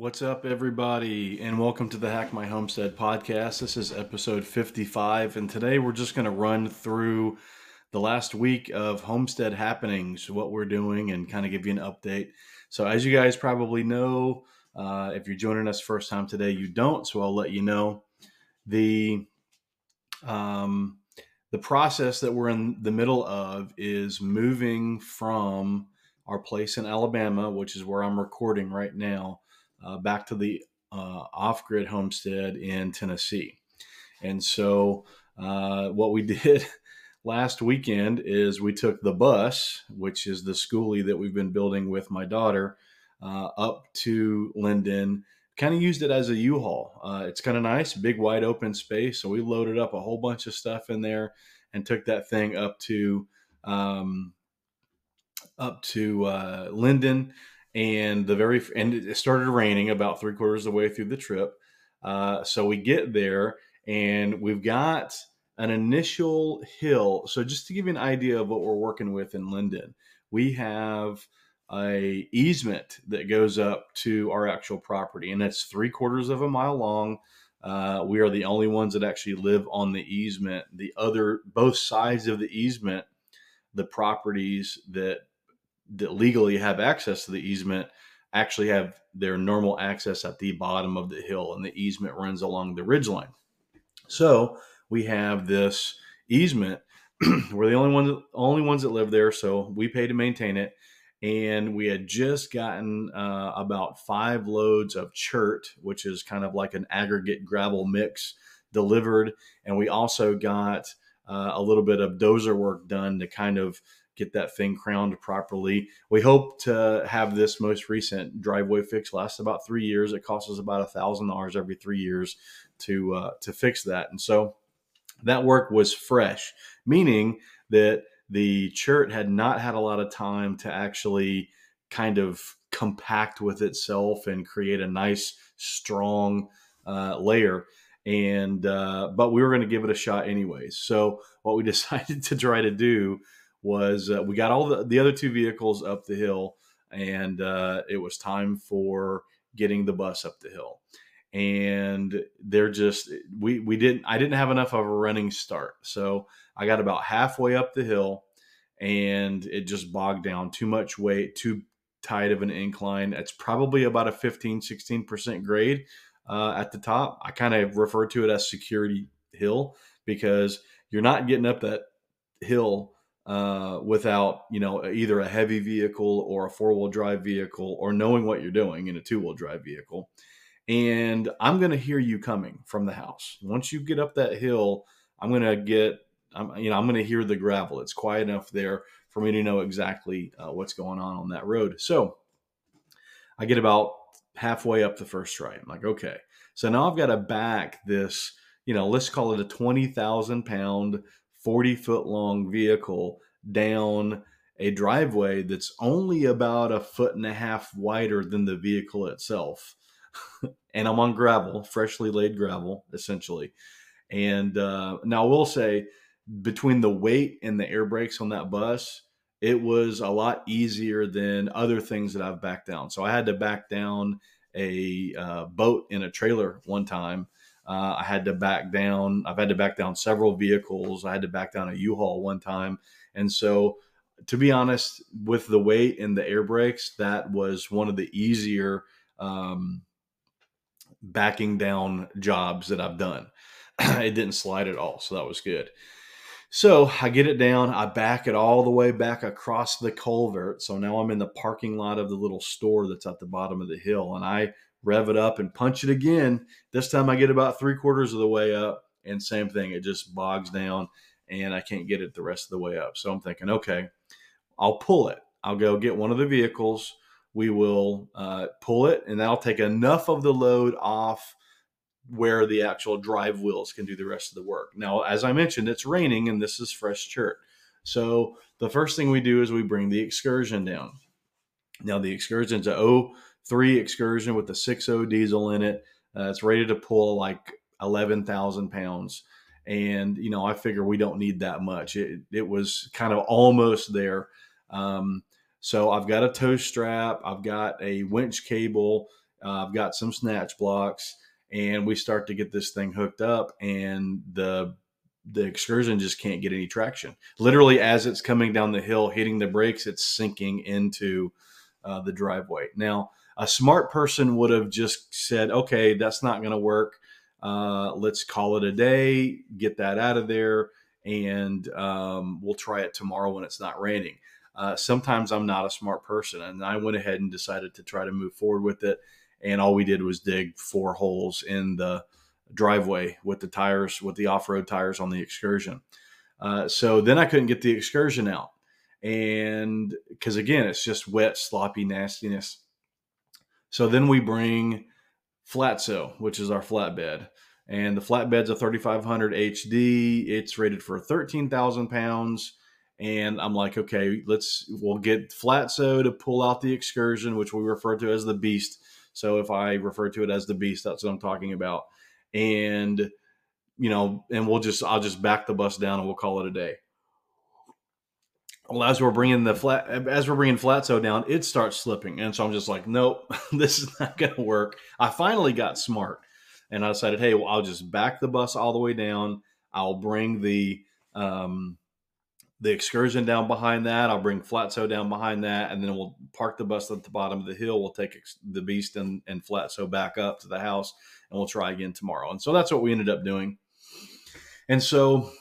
What's up, everybody, and welcome to the Hack My Homestead podcast. This is episode 55, and today we're just going to run through the last week of homestead happenings, what we're doing, and kind of give you an update. So, as you guys probably know, uh, if you're joining us first time today, you don't, so I'll let you know. The um, the process that we're in the middle of is moving from our place in Alabama, which is where I'm recording right now, uh, back to the uh, off grid homestead in Tennessee. And so, uh, what we did last weekend is we took the bus, which is the schoolie that we've been building with my daughter, uh, up to Linden. Kind of used it as a U-Haul. Uh, it's kind of nice, big wide open space. So we loaded up a whole bunch of stuff in there and took that thing up to um, up to uh, Linden. And the very and it started raining about three quarters of the way through the trip. Uh, so we get there and we've got an initial hill. So just to give you an idea of what we're working with in Linden, we have a easement that goes up to our actual property, and it's three quarters of a mile long. Uh, we are the only ones that actually live on the easement. The other, both sides of the easement, the properties that that legally have access to the easement actually have their normal access at the bottom of the hill, and the easement runs along the ridgeline. So we have this easement. We're the only ones, only ones that live there, so we pay to maintain it. And we had just gotten uh, about five loads of chert, which is kind of like an aggregate gravel mix, delivered. And we also got uh, a little bit of dozer work done to kind of get that thing crowned properly. We hope to have this most recent driveway fix last about three years. It costs us about a thousand dollars every three years to uh, to fix that, and so that work was fresh, meaning that the chert had not had a lot of time to actually kind of compact with itself and create a nice, strong uh, layer. And uh, but we were going to give it a shot anyways. So what we decided to try to do was uh, we got all the, the other two vehicles up the hill, and uh, it was time for getting the bus up the hill and they're just we we didn't I didn't have enough of a running start. So I got about halfway up the hill and it just bogged down too much weight, too tight of an incline. It's probably about a 15 16% grade uh, at the top. I kind of refer to it as security hill because you're not getting up that hill uh, without you know either a heavy vehicle or a four wheel drive vehicle or knowing what you're doing in a two wheel drive vehicle and I'm going to hear you coming from the house. Once you get up that hill, I'm going to get, I'm, you know, I'm going to hear the gravel. It's quiet enough there for me to know exactly uh, what's going on on that road. So I get about halfway up the first try. I'm like, okay. So now I've got to back this, you know, let's call it a 20,000 pound, 40 foot long vehicle down a driveway that's only about a foot and a half wider than the vehicle itself. and I'm on gravel, freshly laid gravel, essentially. And uh, now I will say, between the weight and the air brakes on that bus, it was a lot easier than other things that I've backed down. So I had to back down a uh, boat in a trailer one time. Uh, I had to back down. I've had to back down several vehicles. I had to back down a U-Haul one time, and so to be honest, with the weight and the air brakes, that was one of the easier um, backing down jobs that I've done. it didn't slide at all, so that was good. So I get it down, I back it all the way back across the culvert. So now I'm in the parking lot of the little store that's at the bottom of the hill, and I rev it up and punch it again. This time I get about three quarters of the way up, and same thing, it just bogs down and I can't get it the rest of the way up. So I'm thinking, okay, I'll pull it. I'll go get one of the vehicles we will uh, pull it and that'll take enough of the load off where the actual drive wheels can do the rest of the work. Now, as I mentioned, it's raining and this is fresh chert. So the first thing we do is we bring the excursion down. Now the excursion's a 03 excursion with the 6.0 diesel in it. Uh, it's rated to pull like 11,000 pounds. And, you know, I figure we don't need that much. It, it was kind of almost there. Um, so I've got a tow strap, I've got a winch cable, Uh, I've got some snatch blocks, and we start to get this thing hooked up, and the the excursion just can't get any traction. Literally, as it's coming down the hill, hitting the brakes, it's sinking into uh, the driveway. Now, a smart person would have just said, "Okay, that's not going to work. Uh, let's call it a day. Get that out of there." and um, we'll try it tomorrow when it's not raining. Uh, sometimes I'm not a smart person, and I went ahead and decided to try to move forward with it. And all we did was dig four holes in the driveway with the tires, with the off road tires on the excursion. Uh, so then I couldn't get the excursion out. And because again, it's just wet, sloppy nastiness. So then we bring Flatso, which is our flatbed and the flatbed's a 3500 HD. It's rated for 13,000 pounds. And I'm like, okay, let's we'll get Flatso to pull out the excursion, which we refer to as the Beast. So if I refer to it as the Beast, that's what I'm talking about. And you know, and we'll just I'll just back the bus down and we'll call it a day. Well, as we're bringing the flat, as we're bringing Flatso down, it starts slipping, and so I'm just like, nope, this is not going to work. I finally got smart and I decided, hey, well, I'll just back the bus all the way down. I'll bring the um, the excursion down behind that. I'll bring Flatso down behind that, and then we'll park the bus at the bottom of the hill. We'll take the Beast and, and Flatso back up to the house, and we'll try again tomorrow. And so that's what we ended up doing. And so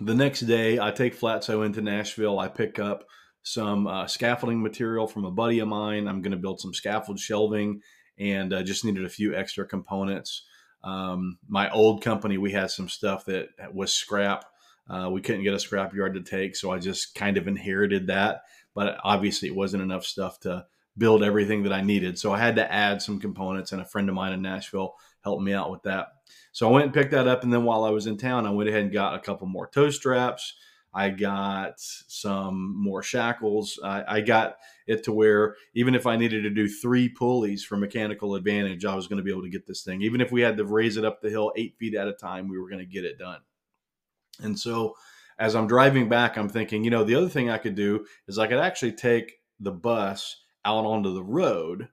the next day, I take Flatso into Nashville. I pick up some uh, scaffolding material from a buddy of mine. I'm going to build some scaffold shelving and uh, just needed a few extra components. Um, my old company, we had some stuff that was scrap. Uh, we couldn't get a scrap yard to take, so I just kind of inherited that. But obviously, it wasn't enough stuff to build everything that I needed. So I had to add some components, and a friend of mine in Nashville helped me out with that. So I went and picked that up, and then while I was in town, I went ahead and got a couple more tow straps. I got some more shackles. I, I, got it to where even if I needed to do three pulleys for mechanical advantage, I was going to be able to get this thing. Even if we had to raise it up the hill eight feet at a time, we were going to get it done. And so as I'm driving back, I'm thinking, you know, the other thing I could do is I could actually take the bus out onto the road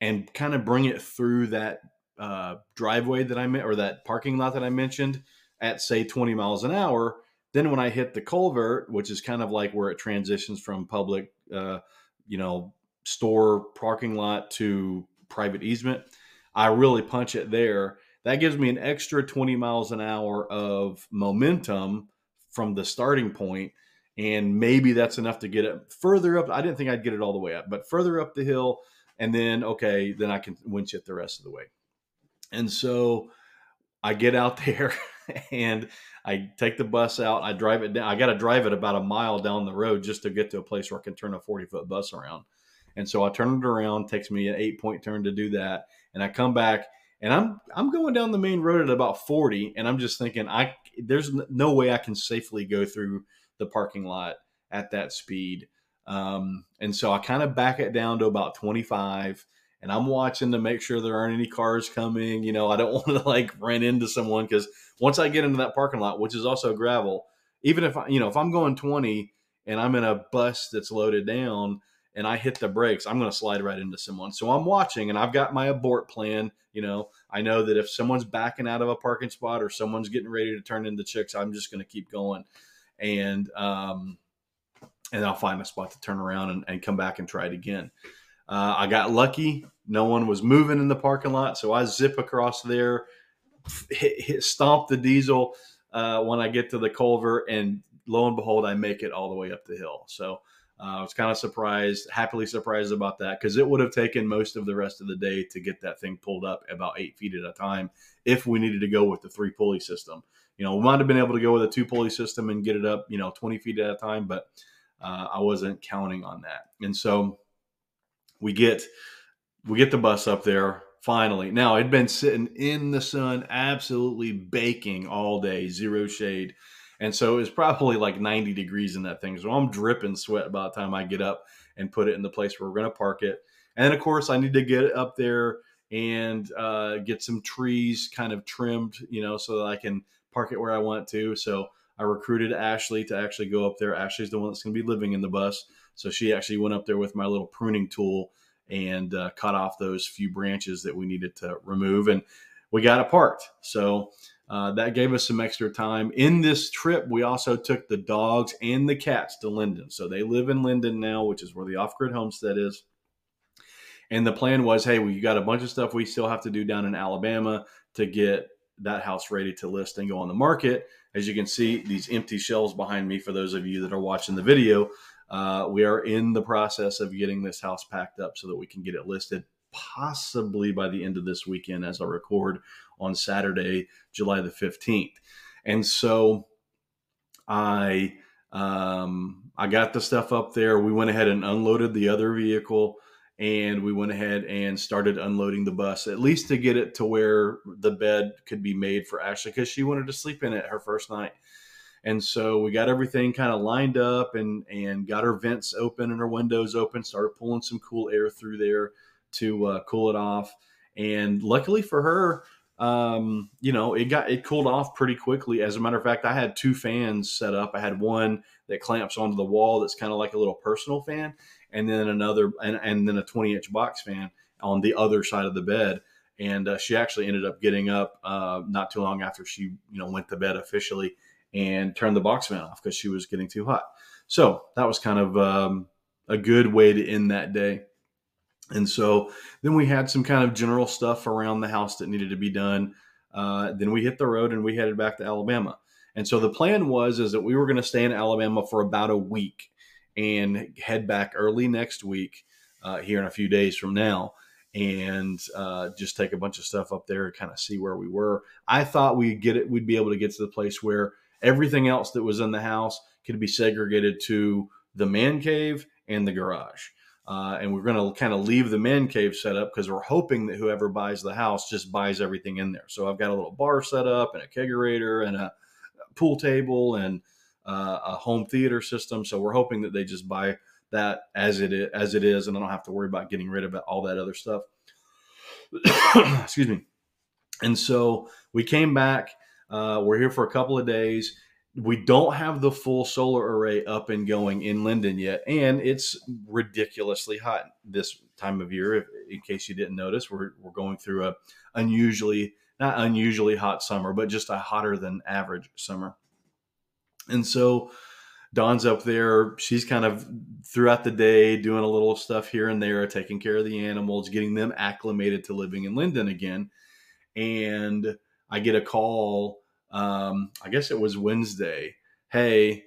and kind of bring it through that uh, driveway that I met or that parking lot that I mentioned at say 20 miles an hour then when I hit the culvert, which is kind of like where it transitions from public, uh, you know, store parking lot to private easement, I really punch it there. That gives me an extra 20 miles an hour of momentum from the starting point, and maybe that's enough to get it further up. I didn't think I'd get it all the way up, but further up the hill, and then okay, then I can winch it the rest of the way. And so I get out there and I take the bus out. I drive it down. I got to drive it about a mile down the road just to get to a place where I can turn a 40 foot bus around. And so I turn it around. Takes me an eight point turn to do that. And I come back and I'm I'm going down the main road at about 40 and I'm just thinking I there's no way I can safely go through the parking lot at that speed. Um, and so I kind of back it down to about 25 and I'm watching to make sure there aren't any cars coming. You know, I don't want to like run into someone because once I get into that parking lot, which is also gravel, even if I, you know, if I'm going 20 and I'm in a bus that's loaded down and I hit the brakes, I'm going to slide right into someone. So I'm watching and I've got my abort plan. You know, I know that if someone's backing out of a parking spot or someone's getting ready to turn into chicks, I'm just going to keep going. And, um, and I'll find a spot to turn around and, and come back and try it again. Uh, I got lucky. No one was moving in the parking lot. So I zip across there, hit, hit stomp the diesel uh, when I get to the culvert, and lo and behold, I make it all the way up the hill. So uh, I was kind of surprised, happily surprised about that because it would have taken most of the rest of the day to get that thing pulled up about eight feet at a time if we needed to go with the three pulley system. You know, we might have been able to go with a two pulley system and get it up, you know, 20 feet at a time, but uh, I wasn't counting on that. And so we get we get the bus up there finally. Now it'd been sitting in the sun, absolutely baking all day, zero shade. And so it was probably like 90 degrees in that thing. So I'm dripping sweat by the time I get up and put it in the place where we're going to park it. And then, of course, I need to get up there and uh, get some trees kind of trimmed, you know, so that I can park it where I want to. So I recruited Ashley to actually go up there. Ashley's the one that's going to be living in the bus. So she actually went up there with my little pruning tool and uh, cut off those few branches that we needed to remove. And we got it parked. So uh, that gave us some extra time. In this trip, we also took the dogs and the cats to Linden. So they live in Linden now, which is where the off grid homestead is. And the plan was hey, we got a bunch of stuff we still have to do down in Alabama to get that house ready to list and go on the market. As you can see, these empty shelves behind me, for those of you that are watching the video, uh, we are in the process of getting this house packed up so that we can get it listed possibly by the end of this weekend as I record on Saturday, July the 15th. And so I um, I got the stuff up there. We went ahead and unloaded the other vehicle and we went ahead and started unloading the bus at least to get it to where the bed could be made for Ashley because she wanted to sleep in it her first night. And so we got everything kind of lined up and and got her vents open and her windows open, started pulling some cool air through there to uh, cool it off. And luckily for her, um, you know, it got it cooled off pretty quickly. As a matter of fact, I had two fans set up. I had one that clamps onto the wall that's kind of like a little personal fan, and then another and, and then a 20 inch box fan on the other side of the bed. And uh, she actually ended up getting up uh, not too long after she you know went to bed officially and turned the box fan off because she was getting too hot. So that was kind of um, a good way to end that day. And so then we had some kind of general stuff around the house that needed to be done. Uh, then we hit the road and we headed back to Alabama. And so the plan was is that we were going to stay in Alabama for about a week and head back early next week uh, here in a few days from now and uh, just take a bunch of stuff up there and kind of see where we were. I thought we'd get it, we'd be able to get to the place where everything else that was in the house could be segregated to the man cave and the garage. Uh, and we're going to kind of leave the man cave set up because we're hoping that whoever buys the house just buys everything in there. So I've got a little bar set up and a kegerator and a pool table and uh, a home theater system. So we're hoping that they just buy that as it is, as it is, and I don't have to worry about getting rid of all that other stuff. Excuse me. And so we came back. Uh, we're here for a couple of days we don't have the full solar array up and going in Linden yet, and it's ridiculously hot this time of year. In case you didn't notice, we're we're going through a unusually not unusually hot summer, but just a hotter than average summer. And so Dawn's up there. She's kind of throughout the day doing a little stuff here and there, taking care of the animals, getting them acclimated to living in Linden again. And I get a call um, I guess it was Wednesday. Hey,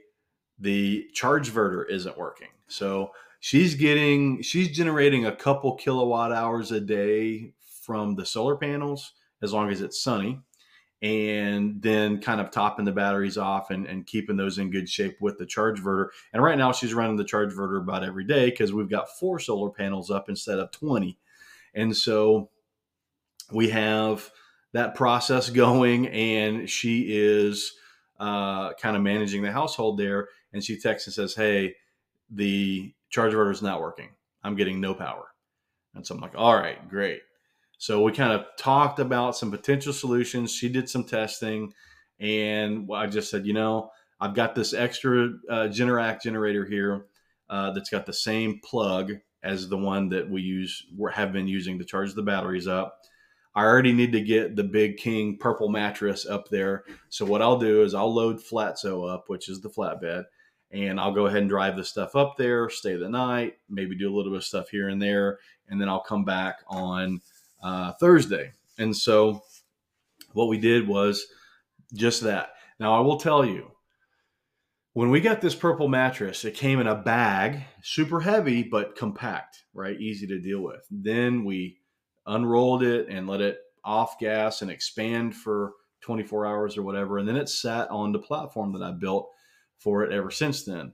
the charge Chargeverter isn't working. So she's getting, she's generating a couple kilowatt hours a day from the solar panels as long as it's sunny. And then kind of topping the batteries off and, and keeping those in good shape with the charge Chargeverter. And right now she's running the charge Chargeverter about every day because we've got four solar panels up instead of 20. And so we have that process going, and she is uh, kind of managing the household there. And she texts and says, "Hey, the Chargeverter is not working. I'm getting no power." And so I'm like, "All right, great." So we kind of talked about some potential solutions. She did some testing, and I just said, you know, I've got this extra uh, Generac generator here uh, that's got the same plug as the one that we use, have been using to charge the batteries up. I already need to get the Big King purple mattress up there. So what I'll do is I'll load Flatso up, which is the flatbed, and I'll go ahead and drive the stuff up there, stay the night, maybe do a little bit of stuff here and there, and then I'll come back on uh, Thursday. And so what we did was just that. Now I will tell you, when we got this purple mattress, it came in a bag, super heavy but compact, right? Easy to deal with. Then we unrolled it and let it off gas and expand for 24 hours or whatever. And then it sat on the platform that I built for it ever since then.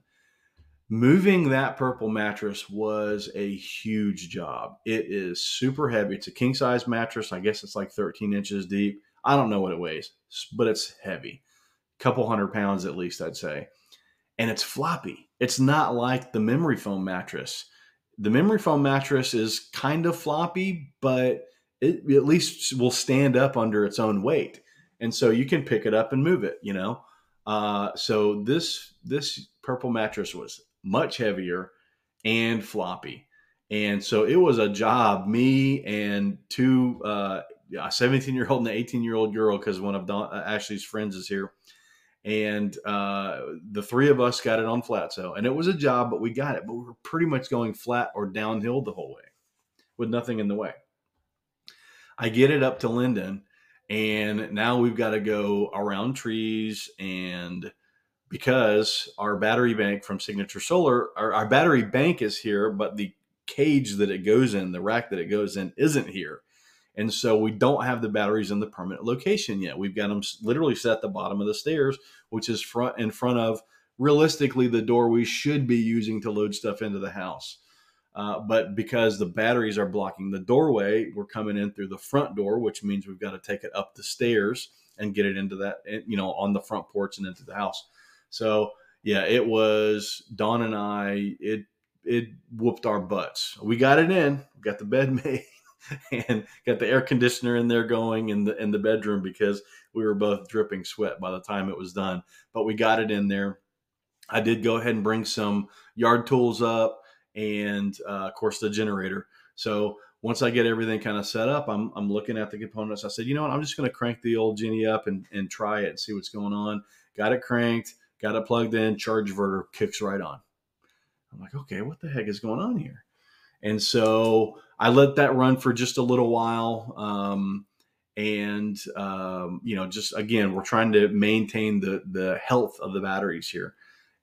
Moving that purple mattress was a huge job. It is super heavy. It's a king size mattress. I guess it's like 13 inches deep. I don't know what it weighs, but it's heavy. Couple hundred pounds at least, I'd say. And it's floppy. It's not like the memory foam mattress the memory foam mattress is kind of floppy, but it at least will stand up under its own weight, and so you can pick it up and move it. You know, uh, so this this purple mattress was much heavier and floppy, And so it was a job, me and two, uh, a 17 year old and an 18 year old girl, because one of Don, uh, Ashley's friends is here. And uh, the three of us got it on flatso. And it was a job, but we got it. But we were pretty much going flat or downhill the whole way with nothing in the way. I get it up to Linden, and now we've got to go around trees and because our battery bank from Signature Solar, our, our battery bank is here, but the cage that it goes in, the rack that it goes in, isn't here. And so we don't have the batteries in the permanent location yet. We've got them literally set at the bottom of the stairs, which is front in front of realistically the door we should be using to load stuff into the house. Uh, but because the batteries are blocking the doorway, we're coming in through the front door, which means we've got to take it up the stairs and get it into that, you know, on the front porch and into the house. So yeah, it was Dawn and I. It it whooped our butts. We got it in, got the bed made, and got the air conditioner in there going in the in the bedroom because we were both dripping sweat by the time it was done. But we got it in there. I did go ahead and bring some yard tools up, and uh, of course the generator. So once I get everything kind of set up, I'm, I'm looking at the components. I said, you know what, I'm just going to crank the old Jenny up and, and try it and see what's going on. Got it cranked got it plugged in, Chargeverter kicks right on. I'm like, okay, what the heck is going on here? And so I let that run for just a little while. Um, and um, you know, just again, we're trying to maintain the the health of the batteries here,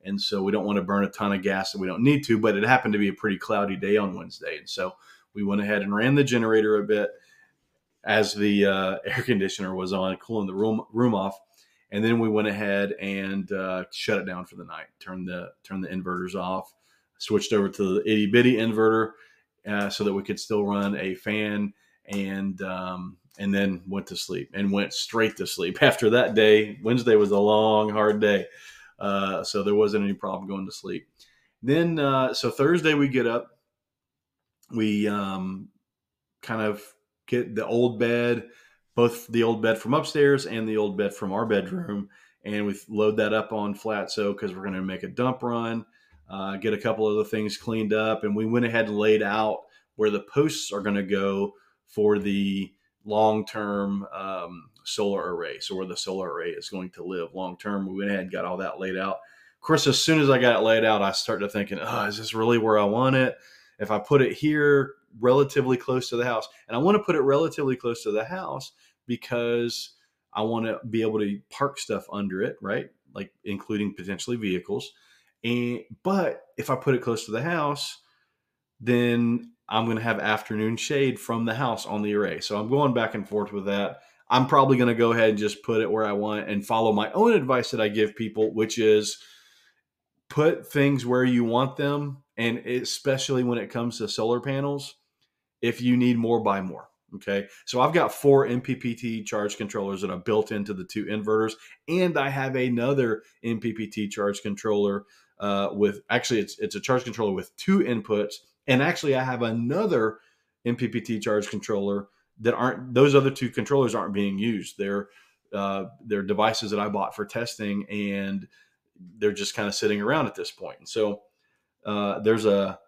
and so we don't want to burn a ton of gas that we don't need to. But it happened to be a pretty cloudy day on Wednesday, and so we went ahead and ran the generator a bit as the uh, air conditioner was on, cooling the room room off and then we went ahead and uh, shut it down for the night. Turned the turned the inverters off. Switched over to the itty bitty inverter uh, so that we could still run a fan and um, and then went to sleep and went straight to sleep after that day. Wednesday was a long, hard day, uh, so there wasn't any problem going to sleep. Then uh, so Thursday we get up, we um, kind of get the old bed both the old bed from upstairs and the old bed from our bedroom. And we load that up on Flatso because we're going to make a dump run, uh, get a couple of the things cleaned up. And we went ahead and laid out where the posts are going to go for the long term um, solar array. So, where the solar array is going to live long term. We went ahead and got all that laid out. Of course, as soon as I got it laid out, I started thinking, oh, is this really where I want it? If I put it here, relatively close to the house. And I want to put it relatively close to the house because I want to be able to park stuff under it, right? Like including potentially vehicles. And but if I put it close to the house, then I'm going to have afternoon shade from the house on the array. So I'm going back and forth with that. I'm probably going to go ahead and just put it where I want and follow my own advice that I give people, which is put things where you want them. And especially when it comes to solar panels, if you need more, buy more. Okay. So I've got four MPPT charge controllers that are built into the two inverters. And I have another MPPT charge controller uh, with actually, it's, it's a charge controller with two inputs. And actually, I have another MPPT charge controller that aren't, those other two controllers aren't being used. They're, uh, they're devices that I bought for testing and they're just kind of sitting around at this point. So uh, there's a,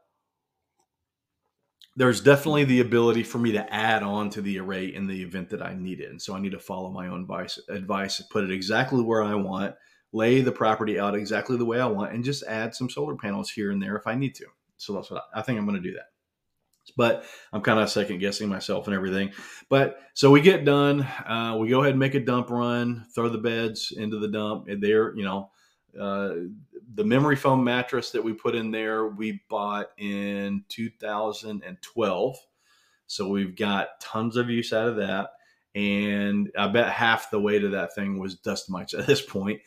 there's definitely the ability for me to add on to the array in the event that I need it. And so I need to follow my own advice, advice put it exactly where I want, lay the property out exactly the way I want, and just add some solar panels here and there if I need to. So that's what I, I think I'm going to do that. But I'm kind of second guessing myself and everything. But so we get done. Uh, we go ahead and make a dump run, throw the beds into the dump. And there, you know, uh, the memory foam mattress that we put in there, we bought in 2012. So we've got tons of use out of that. And I bet half the weight of that thing was dust mites at this point.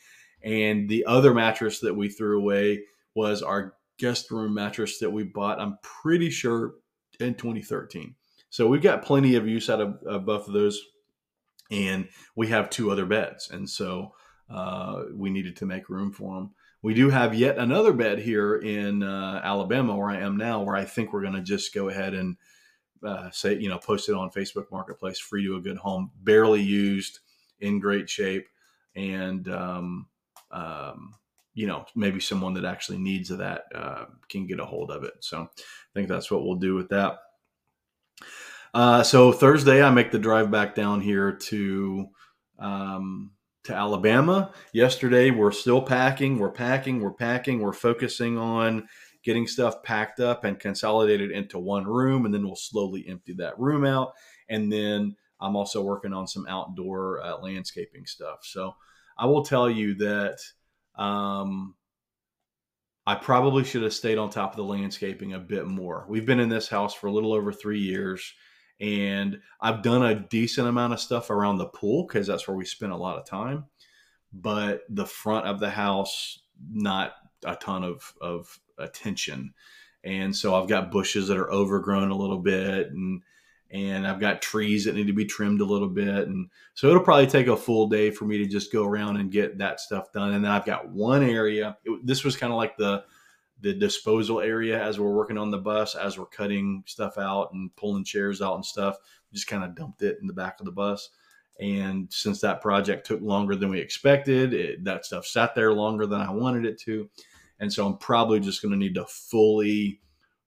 And the other mattress that we threw away was our guest room mattress that we bought, I'm pretty sure, in 2013. So we've got plenty of use out of, of both of those. And we have two other beds. And so uh, we needed to make room for them. We do have yet another bed here in uh, Alabama, where I am now, where I think we're going to just go ahead and uh, say, you know, post it on Facebook Marketplace, free to a good home, barely used, in great shape, and um, um, you know, maybe someone that actually needs that uh, can get a hold of it. So I think that's what we'll do with that. Uh, so Thursday, I make the drive back down here to um, to Alabama. Yesterday, we're still packing. We're packing. We're packing. We're focusing on getting stuff packed up and consolidated into one room, and then we'll slowly empty that room out. And then I'm also working on some outdoor uh, landscaping stuff. So I will tell you that um, I probably should have stayed on top of the landscaping a bit more. We've been in this house for a little over three years, and I've done a decent amount of stuff around the pool because that's where we spend a lot of time. But the front of the house, not a ton of, of attention. And so I've got bushes that are overgrown a little bit and and I've got trees that need to be trimmed a little bit. And so it'll probably take a full day for me to just go around and get that stuff done. And then I've got one area. It, this was kind of like the the disposal area as we're working on the bus, as we're cutting stuff out and pulling chairs out and stuff. Just kind of dumped it in the back of the bus. And since that project took longer than we expected, it, that stuff sat there longer than I wanted it to. And so I'm probably just going to need to fully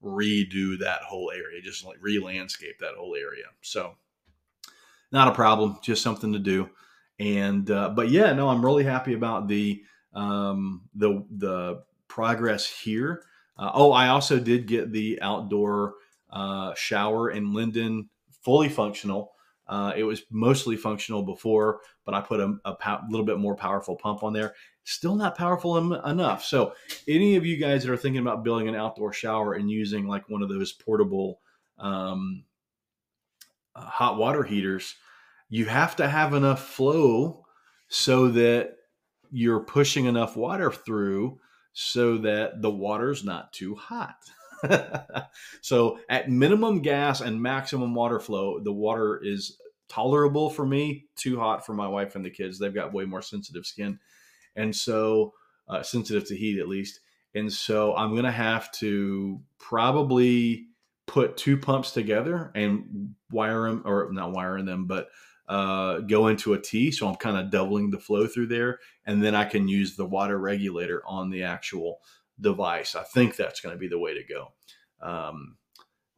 redo that whole area, just like re-landscape that whole area. So not a problem, just something to do. And uh, but yeah, no, I'm really happy about the um, the the progress here. Uh, oh, I also did get the outdoor uh, shower in Linden fully functional. Uh, it was mostly functional before, but I put a, a little bit more powerful pump on there. Still not powerful enough. So, any of you guys that are thinking about building an outdoor shower and using like one of those portable um, uh, hot water heaters, you have to have enough flow so that you're pushing enough water through so that the water's not too hot. so at minimum gas and maximum water flow, the water is tolerable for me, too hot for my wife and the kids. They've got way more sensitive skin. And so, uh, sensitive to heat at least. And so, I'm going to have to probably put two pumps together and wire them, or not wiring them, but uh, go into a T. So, I'm kind of doubling the flow through there. And then I can use the water regulator on the actual device. I think that's going to be the way to go. Um,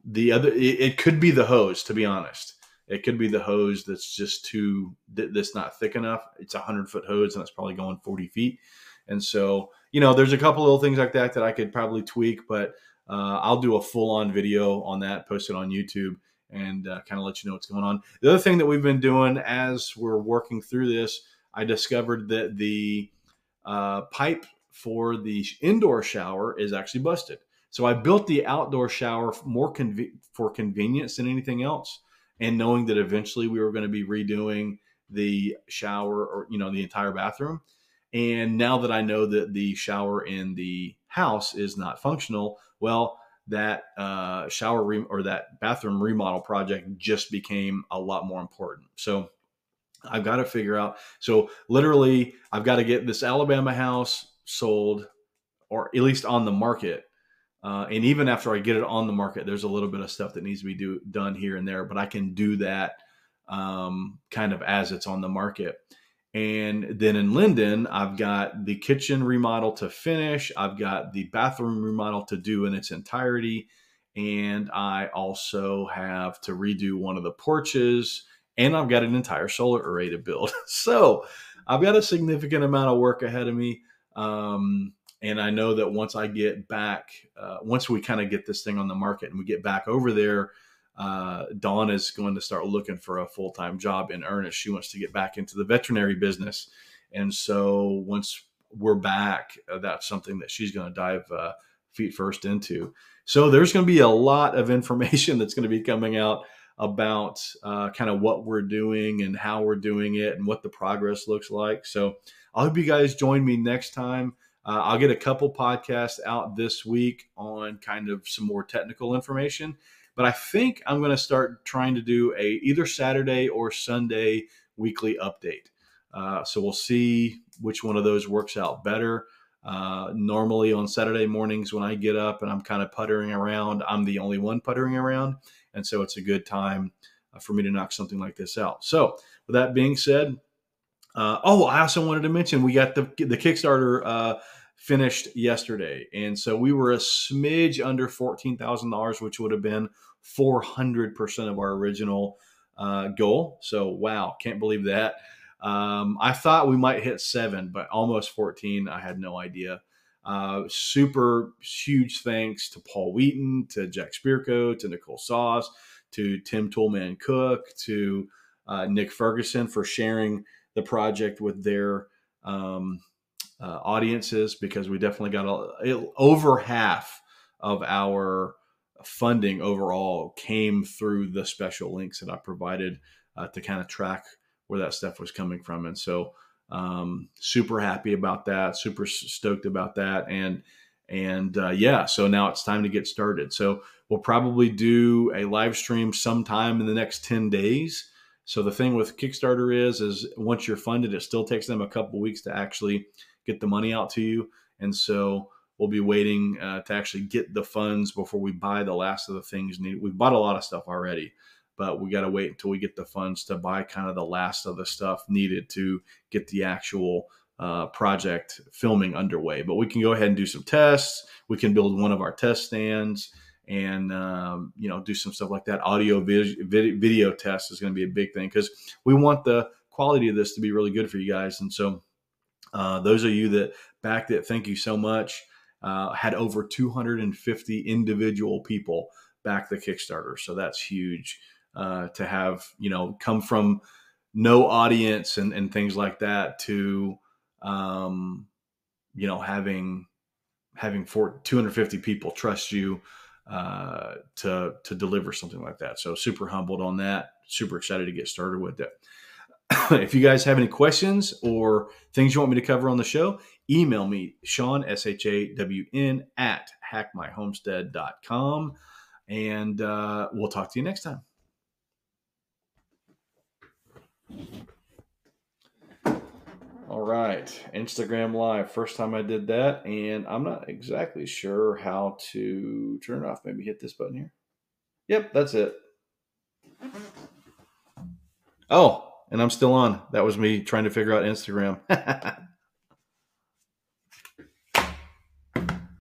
the other, it, it, could be the hose, to be honest. It could be the hose that's just too that's not thick enough. It's a hundred foot hose and it's probably going forty feet. And so, you know, there's a couple little things like that that I could probably tweak, but uh, I'll do a full on video on that, post it on YouTube, and uh, kind of let you know what's going on. The other thing that we've been doing as we're working through this, I discovered that the uh, pipe for the indoor shower is actually busted. So I built the outdoor shower more conve- for convenience than anything else, and knowing that eventually we were going to be redoing the shower or you know the entire bathroom. And now that I know that the shower in the house is not functional, well, that uh, shower re- or that bathroom remodel project just became a lot more important. So I've got to figure out. So literally, I've got to get this Alabama house sold or at least on the market. Uh, and even after I get it on the market, there's a little bit of stuff that needs to be do, done here and there, but I can do that um, kind of as it's on the market. And then in Linden, I've got the kitchen remodel to finish. I've got the bathroom remodel to do in its entirety. And I also have to redo one of the porches. And I've got an entire solar array to build. so I've got a significant amount of work ahead of me. Um, and I know that once I get back, uh, once we kind of get this thing on the market and we get back over there, uh, Dawn is going to start looking for a full time job in earnest. She wants to get back into the veterinary business. And so once we're back, uh, that's something that she's going to dive uh, feet first into. So there's going to be a lot of information that's going to be coming out about uh, kind of what we're doing and how we're doing it and what the progress looks like. So I hope you guys join me next time. Uh, I'll get a couple podcasts out this week on kind of some more technical information, but I think I'm going to start trying to do a either Saturday or Sunday weekly update. Uh, so we'll see which one of those works out better. Uh, normally on Saturday mornings when I get up and I'm kind of puttering around, I'm the only one puttering around, and so it's a good time uh, for me to knock something like this out. So with that being said, uh, oh, I also wanted to mention we got the the Kickstarter uh, finished yesterday. And so we were a smidge under $14,000, which would have been 400% of our original uh, goal. So, wow, can't believe that. Um, I thought we might hit seven, but almost 14. I had no idea. Uh, super huge thanks to Paul Wheaton, to Jack Spirko, to Nicole Sauce, to Tim Toolman Cook, to uh, Nick Ferguson for sharing the project with their um, uh, audiences because we definitely got a, over half of our funding overall came through the special links that I provided uh, to kind of track where that stuff was coming from. And so, um, super happy about that, super stoked about that. And, and uh, yeah, so now it's time to get started. So we'll probably do a live stream sometime in the next 10 days. So the thing with Kickstarter is, is once you're funded, it still takes them a couple weeks to actually get the money out to you. And so we'll be waiting uh, to actually get the funds before we buy the last of the things needed. We've bought a lot of stuff already, but we got to wait until we get the funds to buy kind of the last of the stuff needed to get the actual uh, project filming underway. But we can go ahead and do some tests. We can build one of our test stands and um, you know do some stuff like that. Audio vid- video test is going to be a big thing because we want the quality of this to be really good for you guys. And so uh, those of you that backed it, thank you so much. Uh, had over 250 individual people back the Kickstarter, so that's huge uh, to have. You know, come from no audience and, and things like that to um, you know having having four, 250 people trust you uh, to to deliver something like that. So super humbled on that. Super excited to get started with it. if you guys have any questions or things you want me to cover on the show, email me, Sean, S H A W N, at hackmyhomestead.com. And uh, we'll talk to you next time. All right, Instagram Live. First time I did that, and I'm not exactly sure how to turn it off. Maybe hit this button here. Yep, that's it. Oh, and I'm still on. That was me trying to figure out Instagram.